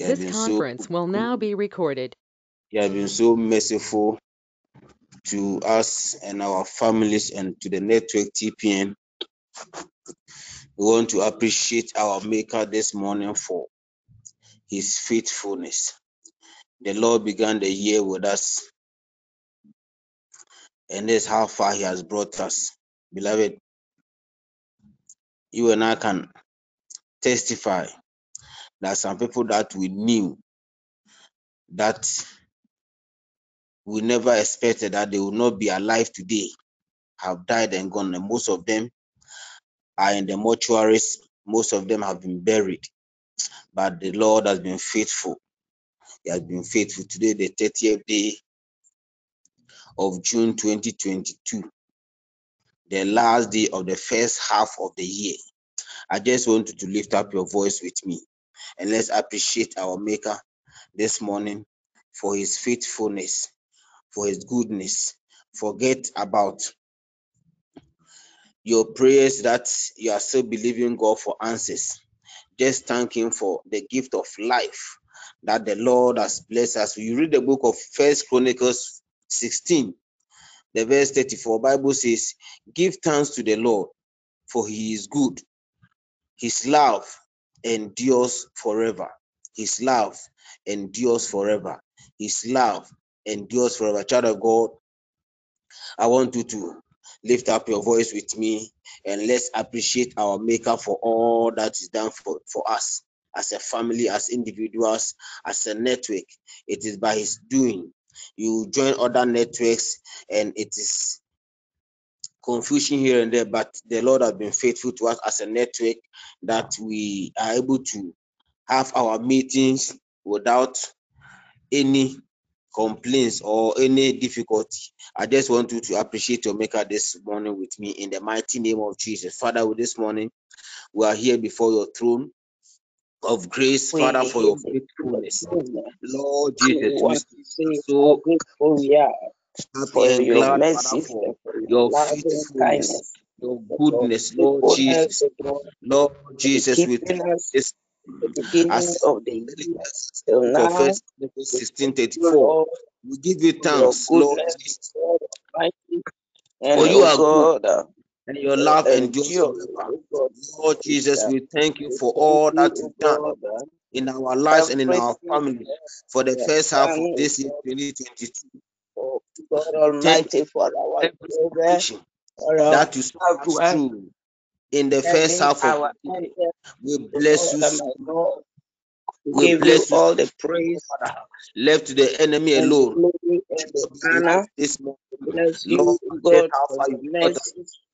This conference so, will now be recorded. You have been so merciful to us and our families and to the network TPN. We want to appreciate our Maker this morning for his faithfulness. The Lord began the year with us, and this is how far he has brought us. Beloved, you and I can testify that some people that we knew that we never expected that they would not be alive today have died and gone. And most of them are in the mortuaries. Most of them have been buried. But the Lord has been faithful. He has been faithful. Today, the 30th day of June 2022, the last day of the first half of the year. I just want you to lift up your voice with me and let's appreciate our Maker this morning for his faithfulness, for his goodness. Forget about your prayers that you are still believing God for answers. Just thank Him for the gift of life that the Lord has blessed us. You read the book of First Chronicles 16, the verse 34. Bible says, "Give thanks to the Lord, for He is good. His love endures forever. His love endures forever. His love endures forever. Child of God, I want you to lift up your voice with me and let's appreciate our Maker for all that is done for, for us as a family, as individuals, as a network. It is by His doing. You join other networks and it is confusion here and there, but the Lord has been faithful to us as a network that we are able to have our meetings without any complaints or any difficulty. I just want you to appreciate your maker this morning with me in the mighty name of Jesus. Father, with this morning, we are here before your throne of grace, Father, for your faithfulness. Lord Jesus, we so for your mercy, for your faithfulness, your goodness, Lord Jesus. Lord Jesus, we thank this as of the year first 1634. We give you thanks, Lord Jesus. For you are good and your love endures forever. Lord Jesus, we thank you for all that you've done in our lives and in our family for the first half of this year 2022. God Almighty for our salvation that you saw us through in the first half of. We bless you. So we give bless you all the praise left to the enemy alone. This morning, bless you, Lord, God, how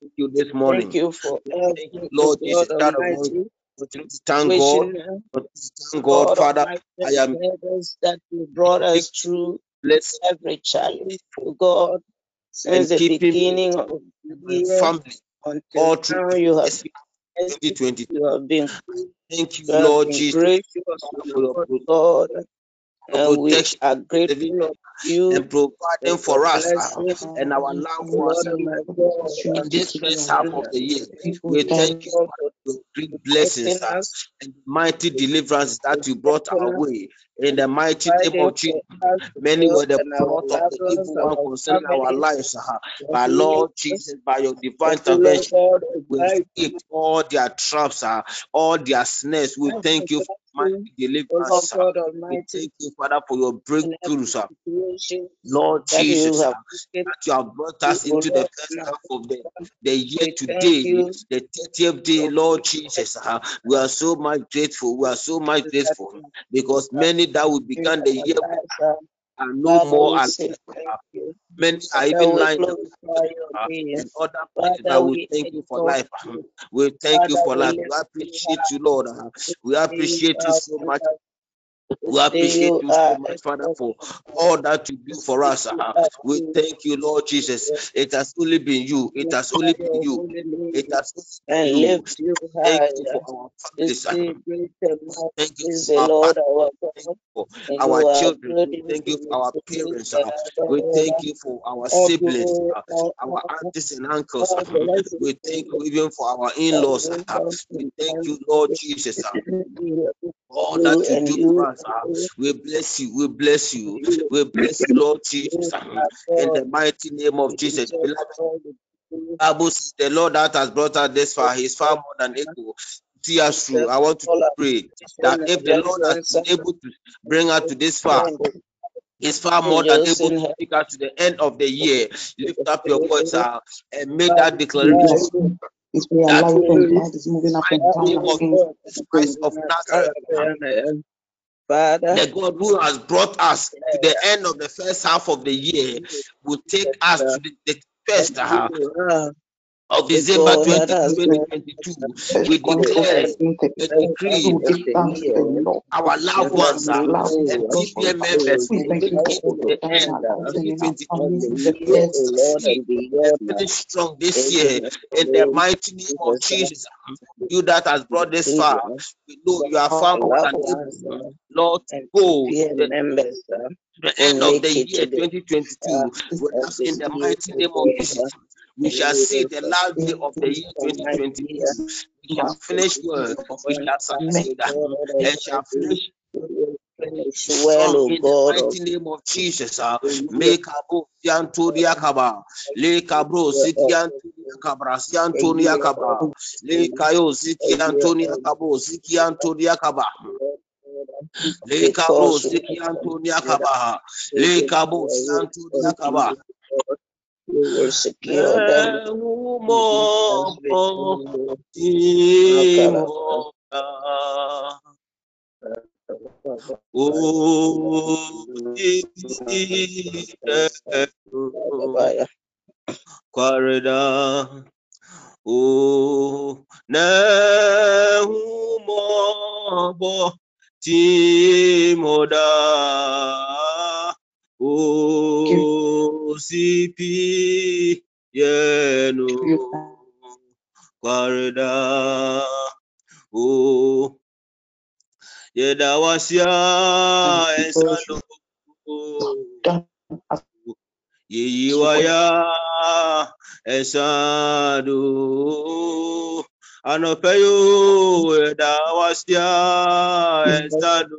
Thank you this morning. Thank you for Thank you, Lord Jesus. Almighty. Thank God. Thank God, Father. I am that you brought us through bless every challenge, God, since the beginning of the year family, until all now you have 2020. You have been thank you, Lord Jesus, for your God. And we are grateful of you and providing for us uh, and our loved ones in this first half of the year. We thank you for your great blessings uh, and mighty deliverance that you brought our way in the mighty name of Jesus. Many were the plot of the evil one concerning our lives. Uh, by Lord Jesus, by your divine intervention, we escaped all their traps, uh, all their snares. We thank you for mighty deliverance. Uh, we thank you, Father, for your breakthroughs. Lord Jesus, that you have brought us into the first half of the, the year today, the 30th day, Lord Jesus. We are so much grateful. We are so much grateful because many that we began the year are no more alive. Many are even lying in other places, but we thank you for life. We thank you for life. We appreciate you, Lord. We appreciate you so much we appreciate you so much, Father, for all that you do for us. Uh. We thank you, Lord Jesus. It has only been you. It has only been you. It has only been you. Thank you for our families. Uh. Thank you for our, uh. for our children. We thank you for our parents. We thank you for our siblings, our aunts and uncles. We thank you even for our in-laws. We thank you, Lord Jesus. All that you do for us. We bless you. We bless you. We bless you, Lord Jesus. In the mighty name of Jesus. Bible says the Lord that has brought us this far, He's far more than able see us through. I want to pray that if the Lord has been able to bring us to this far, is far more than able to take us to the end of the year. Lift up your voice uh, and make that declaration. That is moving up and down Christ of Nazareth. Father, the God who has brought us to the end of the first half of the year will take us to the, the first half of December 2022, we declare a decree uh, our loved ones, uh, our TPN members, the end of 2022. Finish strong this year in the mighty name of Jesus. You that has brought this far, we know you are far more than Lord, go the, the end of the year 2022 with us in the mighty name of Jesus we shall see the last day of the year 2022. We shall finish well. We shall succeed and shall finish well, in the mighty name of Jesus. Ah, Make abo yantoria kaba. Le kabro siki antonia kabra si antonia kaba. Le kayo siki antonia kabo siki antonia kaba. Le kabro siki antonia kaba. Le kabo si antonia kaba we will secure. Oh, na humo bo timoda. Osipi yenu kwarida o yedawasia esado yeyiwaya esado anọpẹyo yedawasia esado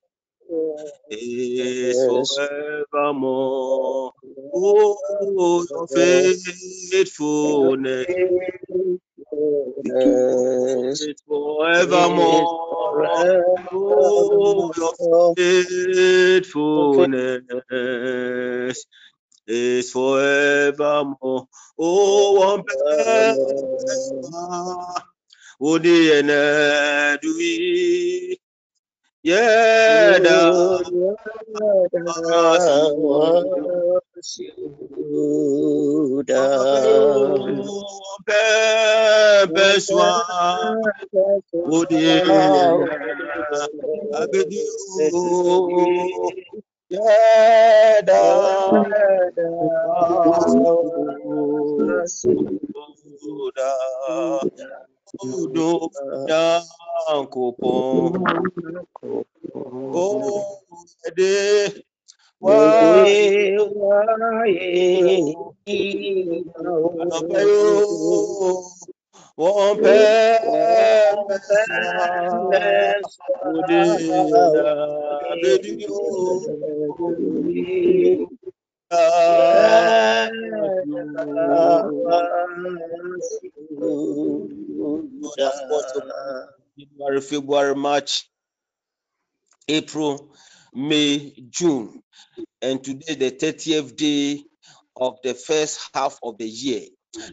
is forevermore. Oh, your faithfulness is forevermore. Oh, your faithfulness is forevermore. Oh, one Odi ene dui yeda Peswa Odi Abedu Yeda Odo Yankopon Oh Ede Wáyé January, February, March, April, May, June, and today the 30th day of the first half of the year.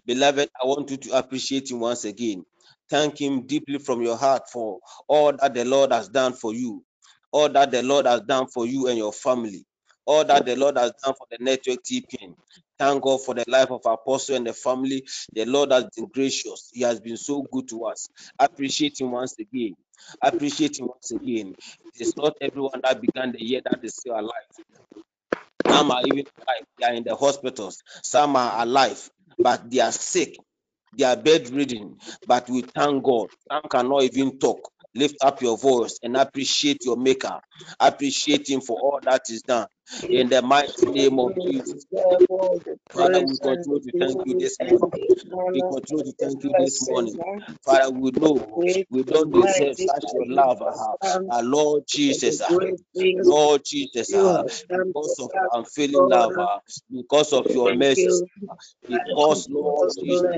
Beloved, I want you to appreciate him once again. Thank him deeply from your heart for all that the Lord has done for you, all that the Lord has done for you and your family, all that the Lord has done for the network TPN. Thank God for the life of Apostle and the family. The Lord has been gracious. He has been so good to us. I Appreciate him once again. I Appreciate him once again. It's not everyone that began the year that is still alive. Some are even alive. They are in the hospitals. Some are alive, but they are sick. they are bedridden, but we thank God. Some cannot even talk. Lift up your voice and appreciate your Maker. Appreciate Him for all that is done. In the mighty name of Jesus. Father, we continue to thank you this morning. We continue to thank you this morning. Father, we know we don't deserve such your love, uh, uh, Lord Jesus, uh, Lord Jesus, uh, because of unfailing love, because of your mercy, because Lord Jesus,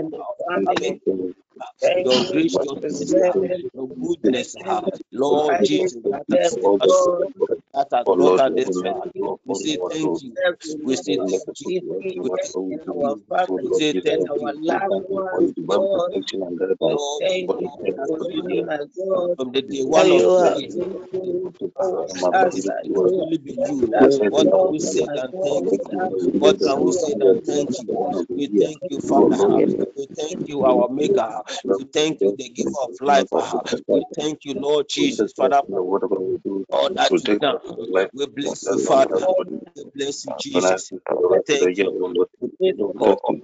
your grace, your goodness, Lord Jesus, that has, that has brought us this far. We say thank you. We say thank you. We say thank you. We say thank you. Lord, from the day one of today, only be you. What can we say than thank you? What can we say than thank you? We thank you, Father. We thank you, our Maker. We thank you, the giver of life. We thank you, Lord Jesus, Father, all that you've done. We bless you, Father. We bless you, Jesus. Thank you.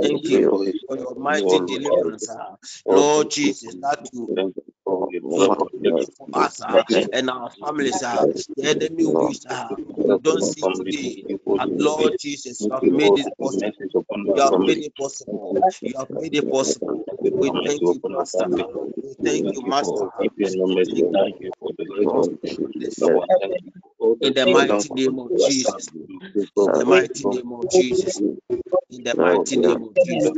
Thank you for your mighty deliverance, Lord Jesus, that you for us uh, and our families. Uh, the enemy wished uh, don't see today. And Lord Jesus, you have made it possible. You have made it possible. You have made it possible. We thank you, Master. We thank you, Master. In the mighty name of Jesus. In the mighty name of Jesus. In the mighty name of Jesus.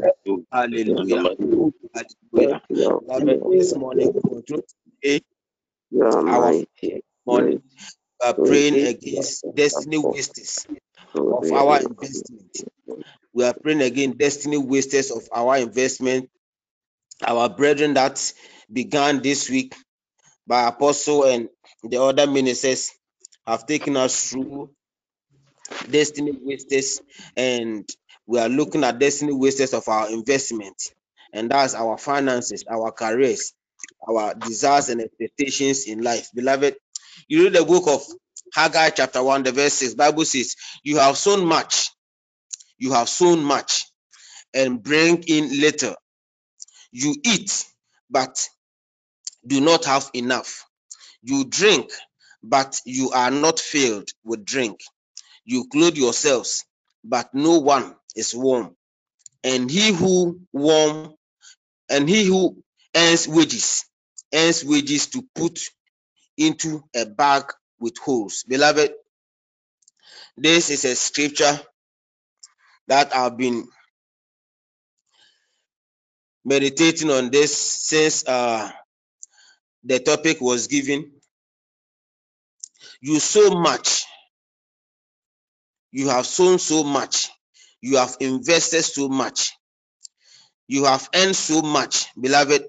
Hallelujah. Hallelujah. this morning, our morning, we are praying against destiny wasters of our investment. We are praying against destiny wasters of our investment. Our brethren that began this week by Apostle and the other ministers have taken us through destiny wasters and we are looking at destiny wasters of our investment and that's our finances our careers our desires and expectations in life. Beloved you read the book of haggai chapter 1 the verse 6 bible says you have sown much. You have sown much and bring in little. You eat but do not have enough. You drink but you are not filled with drink. You clothe yourselves, but no one is warm. And he who warm and he who earns wages earns wages to put into a bag with holes. Beloved, this is a scripture that I've been meditating on this since uh, the topic was given. You so much, you have sown so much, you have invested so much, you have earned so much, beloved,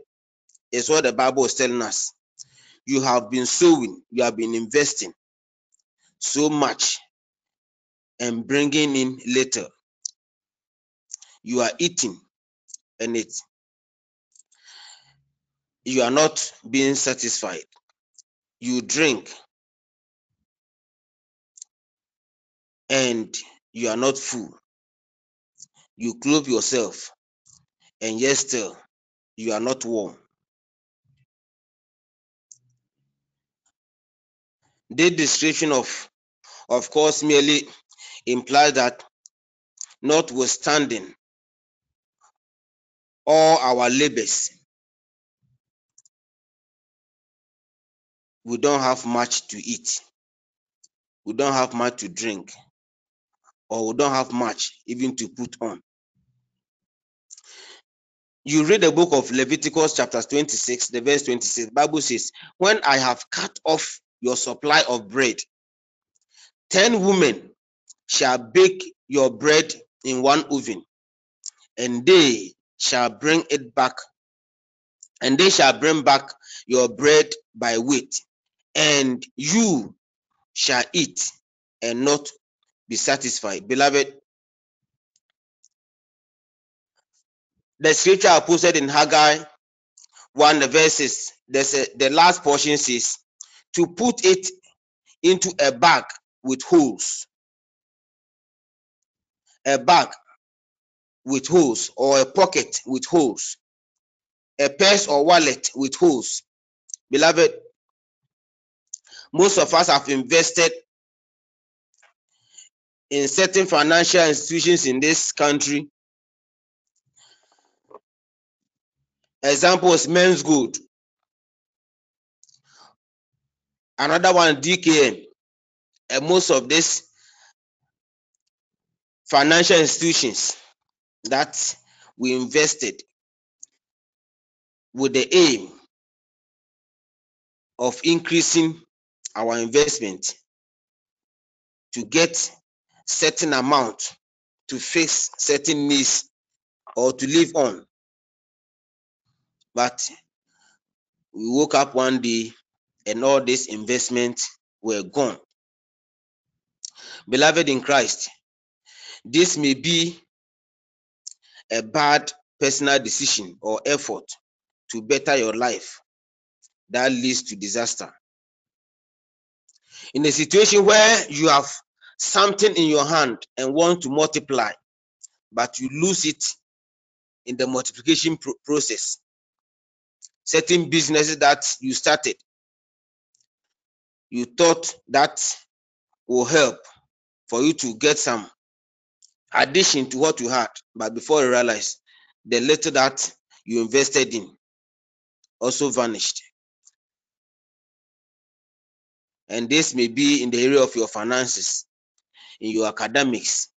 is what the Bible is telling us. You have been sowing, you have been investing so much and bringing in little. You are eating and it you are not being satisfied. You drink and you are not full. You clothe yourself and yet still you are not warm. This description of of course merely implies that notwithstanding all our labors, we don't have much to eat. We don't have much to drink, or we don't have much even to put on. You read the book of Leviticus, chapter 26, the verse 26. Bible says, When I have cut off your supply of bread, ten women shall bake your bread in one oven, and they shall bring it back, and they shall bring back your bread by weight, and you shall eat and not be satisfied. Beloved, the scripture I posted in Haggai 1, the verses, the last portion says, to put it into a bag with holes. a bag with holes or a pocket with holes, a purse or wallet with holes. Beloved, most of us have invested in certain financial institutions in this country. Example is Menzgold. Another one, DKM. And most of these financial institutions that we invested with the aim of increasing our investment to get certain amount to face certain needs or to live on. But we woke up one day and all these investments were gone. Beloved in Christ, this may be a bad personal decision or effort to better your life that leads to disaster. In a situation where you have something in your hand and want to multiply, but you lose it in the multiplication pro process. Certain businesses that you started, you thought that will help for you to get some addition to what you had, but before you realize, the little that you invested in also vanished. And this may be in the area of your finances, in your academics,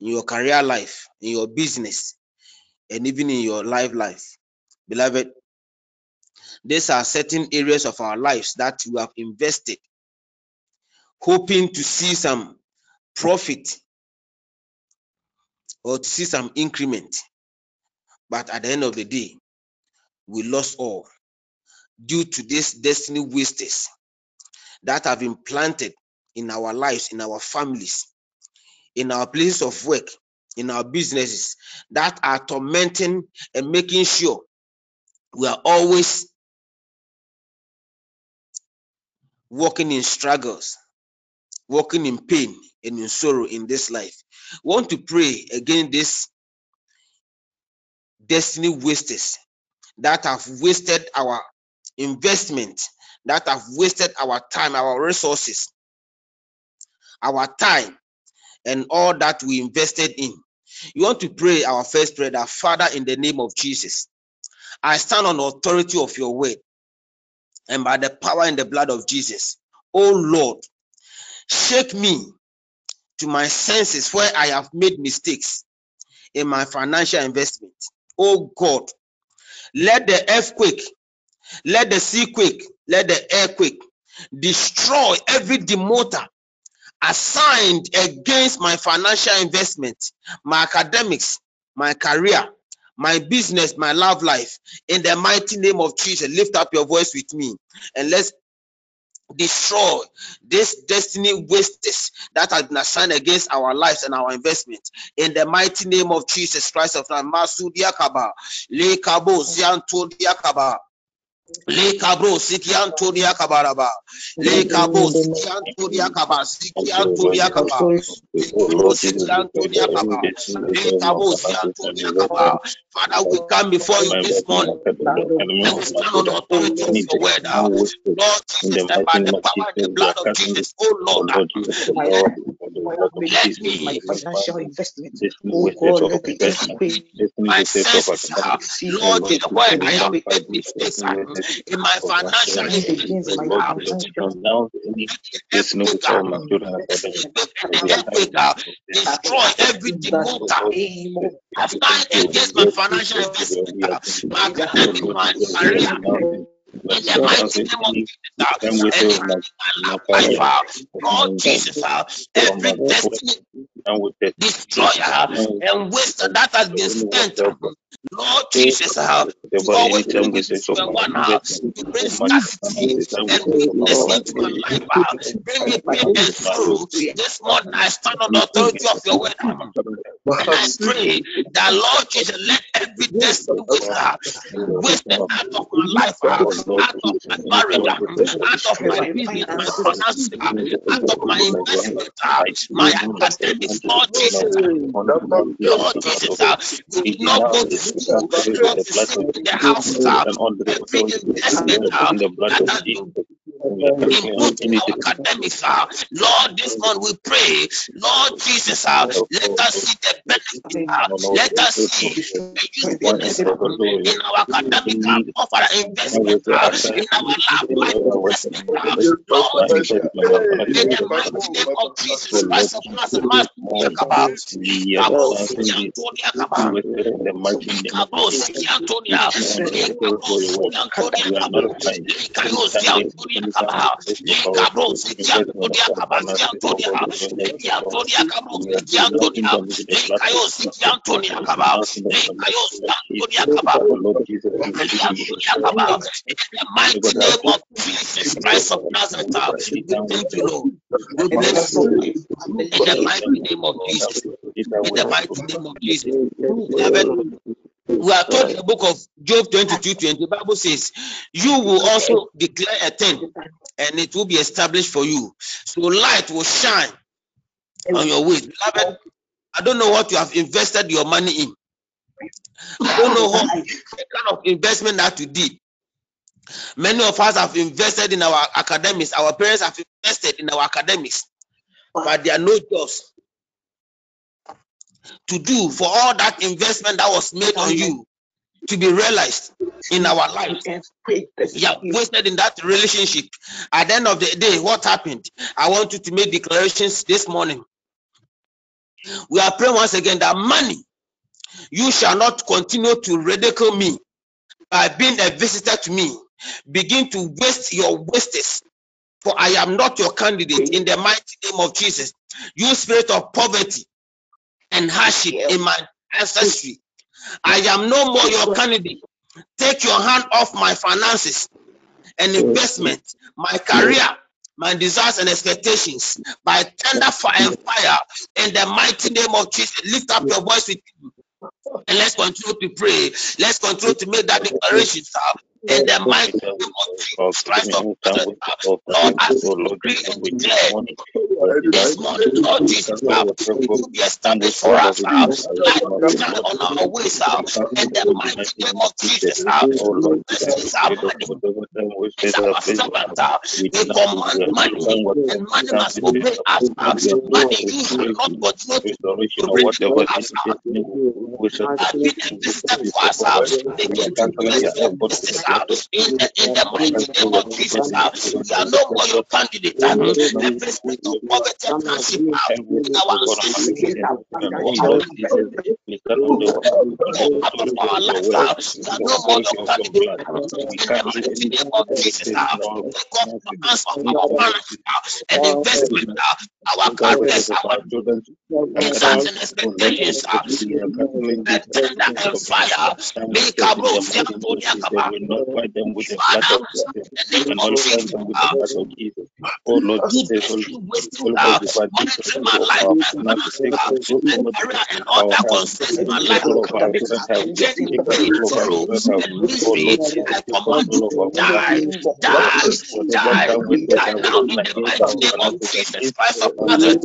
in your career life, in your business, and even in your life life. Beloved, these are certain areas of our lives that we have invested, hoping to see some profit or to see some increment. But at the end of the day, we lost all due to these destiny wasters that have been planted in our lives, in our families, in our places of work, in our businesses that are tormenting and making sure we are always walking in struggles, walking in pain and in sorrow in this life. We want to pray against this destiny wasters that have wasted our investment, that have wasted our time, our resources, our time, and all that we invested in. You want to pray our first prayer that Father, in the name of Jesus, I stand on the authority of your word and by the power and the blood of Jesus. Oh Lord, shake me to my senses where I have made mistakes in my financial investment. Oh God, let the earthquake, let the sea quake, let the earthquake destroy every demoter assigned against my financial investment, my academics, my career, my business, my love life. In the mighty name of Jesus, lift up your voice with me and let's destroy this destiny wastes that has been assigned against our lives and our investment. In the mighty name of Jesus Christ of Nazareth, Le kabro sikian todia kabaraba. Le kabo sikian todia kaba. Sikian todia kaba. Le kabro sikian todia kaba. Le kabo sikian todia kaba. Father, we come before you this morning and we stand on the authority of your word. Lord Jesus, and by the power and the blood of Jesus, oh Lord, let me my financial investment. Oh God, let the my senses, Lord, where I have made mistakes in my financial destroy every assigned against my financial investment, my academic, my career. In the mighty name of Jesus, and in my life, Lord Jesus, every destiny destroyer and waste that has been spent Lord Jesus, uh, to always bring it to one uh, to bring scarcity and weakness into my life, uh, bring me pain and sorrow. This morning I stand on the authority of your word. And I pray that Lord Jesus, let every destiny waster wasted out of my life, out of my marriage, out of my business, my finances, out of my investment, my academics, Lord Jesus, Lord Jesus, uh, did not go to school, not in the house, every investment that Lord, this month we pray, Lord Jesus, uh, let us see the benefit, uh, let us see the usefulness in our academic uh, of our investment, in our lab investment. Lord, in the mighty name of Jesus Christ of Nazareth, in the mighty name of Jesus Christ of Nazareth, we thank you, Lord. We bless you in the mighty name of Jesus. In the mighty name of Jesus. Beloved, we are told in the book of Job 22 20, the Bible says, You will also declare a thing and it will be established for you. So light will shine on your ways. Beloved, I don't know what you have invested your money in. I don't know what kind of investment that you did. Many of us have invested in our academics. Our parents have invested in our academics, but there are no jobs to do for all that investment that was made on you to be realized in our lives. Yeah, wasted in that relationship. At the end of the day, what happened? I want you to make declarations this morning. We are praying once again that money, you shall not continue to ridicule me by being a visitor to me. Begin to waste your wastes, for I am not your candidate in the mighty name of Jesus. You spirit of poverty and hardship in my ancestry. I am no more your candidate. Take your hand off my finances and investment, my career, my desires and expectations by tender fire and fire in the mighty name of Jesus. Lift up your voice with me. And let's continue to pray. Let's continue to make that declaration, sir. In the mighty name of Jesus Christ of Nazareth, Lord, as we and declare this morning, Lord Jesus, will be established for us, light shine on our ways, in the mighty name of Jesus, this is our money, it's our servant, we command money, and money must obey us, money. you shall not continue to ridicule us, I've been a visitor to us, begin to bless your in the, in the mighty name of Jesus, uh, we are no more your candidate, uh, every spirit of poverty and hardship uh, in our ancestry, out of our life, we are no more your candidate, in the mighty name of Jesus, take off the hands of our parents and investment, our careers, our desires and expectations, the tender and fire, make a rose, them with the blood of Jesus and nullify them with the blood of Jesus. Oh Lord Jesus, monitoring my life, my career, and all that concerns my life. Getting paid through and mystery, I command you to die, die, die, die now in the mighty name of Jesus Christ of Nazareth.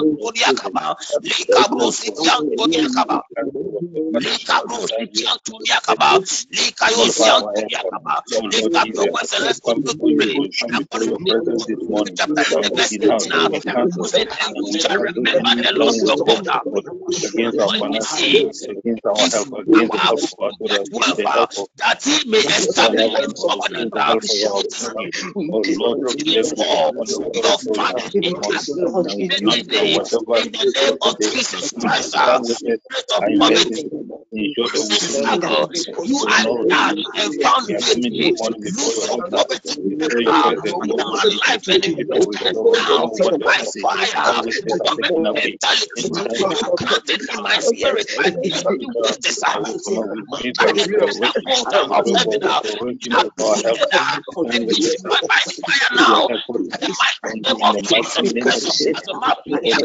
Likayo Santoniakaba, Likabro Sitiantoniakaba, Likabro Sitiantoniakaba, Likayo Santoniakaba. Lift up your voice and let's continue to pray. According to the chapter 11, verse 8 now, who said, And you the of that he may establish name, in the name of Jesus Christ, spirit of poverty, struggle, you are done and found guilty. Lose your poverty in life and now by fire. Mentality planted in my spirit by destiny with the silence. Of heaven now, be destroyed by fire now. The mighty name of Jesus Christ of Nazareth. We shall see the progress of our, our investment. We shall see the benefit of our investment. In the name of Jesus, we snatch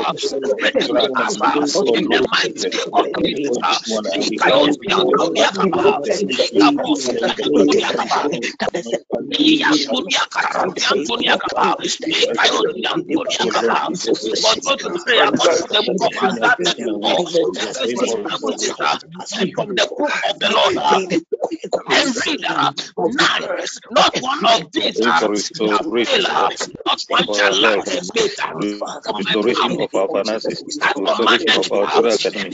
our investment, our investment from destiny witness. No more that destiny witness. But this man of us, in the mighty name of Jesus, Ikayos Bianco Biakaba, Ikabos Biakaba, Iyasunia Antonia Kaba, Ikayos Bianco Biakaba, but go to pray according to the book of Isaiah 34, and from the book of the Lord, and read not one of these are not one shall lack restoration of our finances, restoration of our children academy.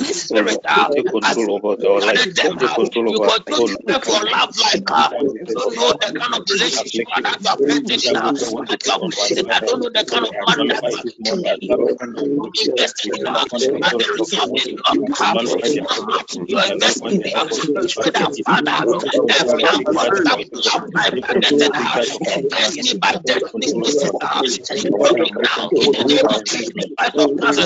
Take control of our life. Control of our soul. Love life, don't know kind of relationship that you in. I don't know the kind of man that in. Is not in Jesus Christ of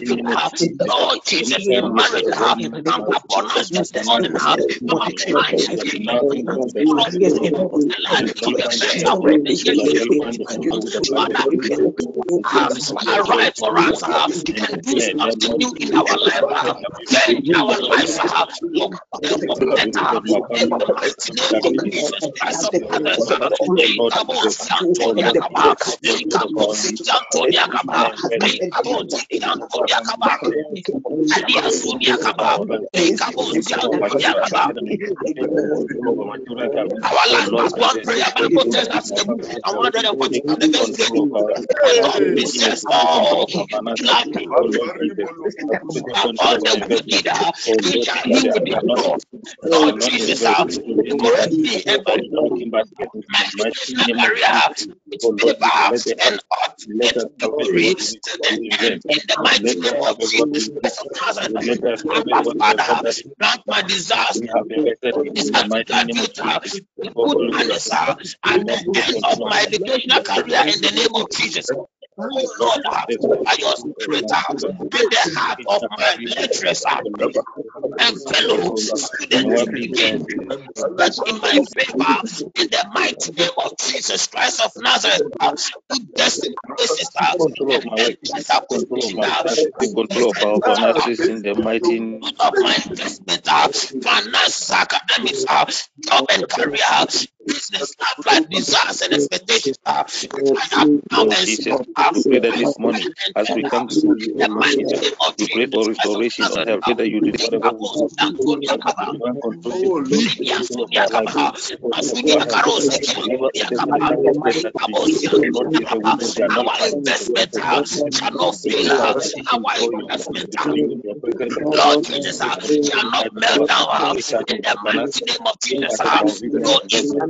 Lord Jesus, in arise for in our our better in the mighty name of Jesus Christ of Our last was one prayer, Bible tells us the book and 145 the verse 20. It says, Oh, gladly, all the wicked, he shall he will be Lord Jesus, correct me ever. Maria, favor and ultimate glory to the end in the mighty name of Jesus Christ of Nazareth. Father, grant my desires is as a graduate, good manners, and the end of my educational career in the name of Jesus. Oh Lord, by your spirit, in the ah, heart of my lecturers and fellow students begin but in my favor in the mighty name of Jesus Christ of Nazareth. To destiny places control of my work, control of our finances in the mighty name of my investment, finance, academics, job and career, business, life, desires and expectations. I have now and pray that this morning, as we come to the mighty we pray for restoration of health. That you do whatever we Our investment shall not fail. Our investment, Lord Jesus, shall not melt down. in the mighty name of Jesus. No evil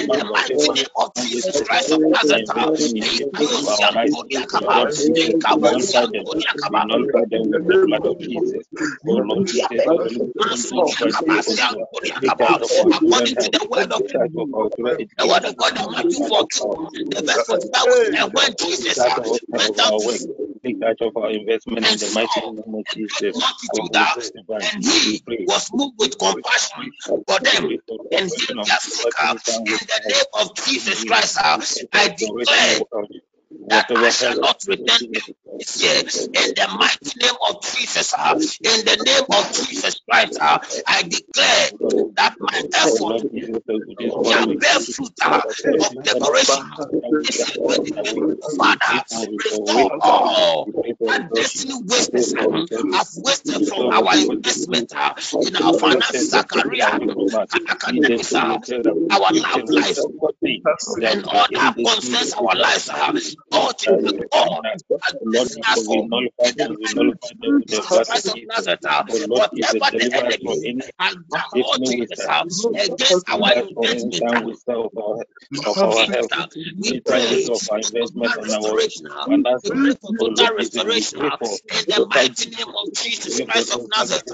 In the mighty name of Jesus Christ of Nazareth, According to the word of the word of God, Matthew 4, the verse 45, and when Jesus went out take charge of our investment in the mighty name of Jesus. And he was moved with compassion for them. and healed their sick. In the name of Jesus Christ, I declare that I shall not return In the mighty name of Jesus, uh, in the name of Jesus Christ, uh, I declare that my effort shall bear fruit uh, of liberation. Father, restore all that destiny wastes uh, have wasted from our investment uh, in our finances, our career, academics, uh, our love life, and all that concerns our lives. Uh, God, God, has us for the Christ of Nazareth, whatever the enemy has done against our investment, of our health, we pray for pray for total restoration in the mighty name of Jesus Christ of Nazareth.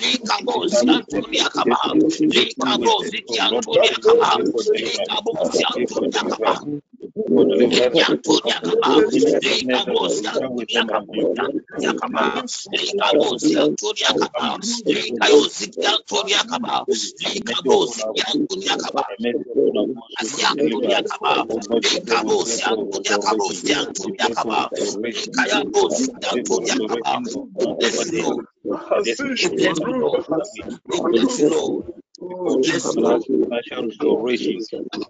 Likabo Santonia Kaba, Likabo Ziki Antonia Kaba, Likabo Santonia Kaba. Lord. Yes, Lord. Restoration.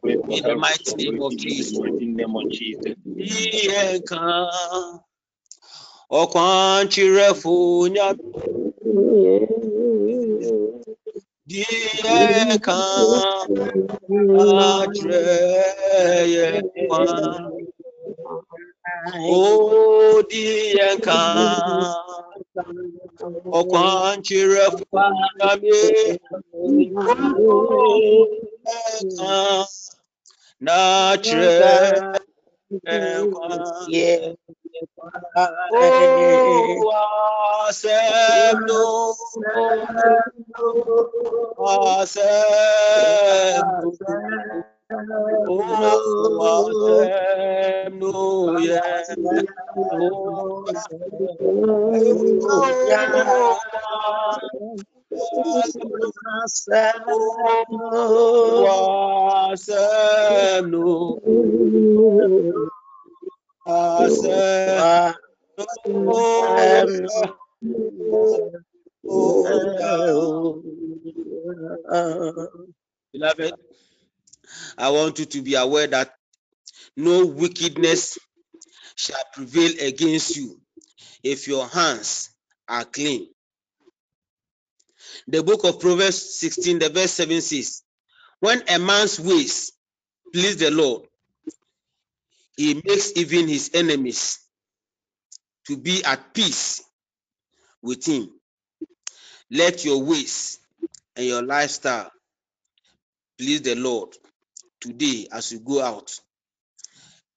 In the mighty name of Jesus. name of Jesus. ọkwanchirefo nya die ka yɛ kwa o die ka Oh, assemble. Beloved, I want you to be aware that no wickedness shall prevail against you if your hands are clean. The book of Proverbs 16, the verse 7 says, When a man's ways please the Lord, he makes even his enemies to be at peace with him. Let your ways and your lifestyle please the Lord today as you go out.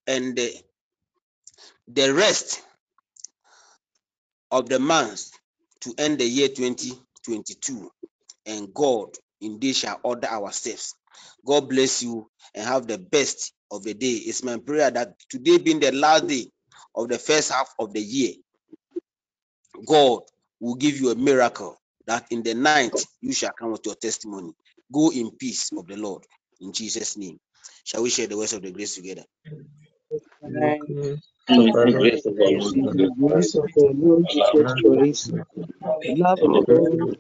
And the, the rest of the months to end the year 2022. And God indeed shall order our steps. God bless you and have the best of the day. It's my prayer that today being the last day of the first half of the year, God will give you a miracle that in the night you shall come with your testimony. Go in peace of the Lord in Jesus' name. Shall we share the words of the grace together? Amen. The grace of our Lord The grace of our Lord Jesus Christ, love of God,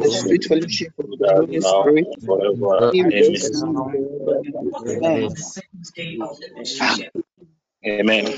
the sweet fellowship of the Holy Spirit, be with us now. Amen. Amen.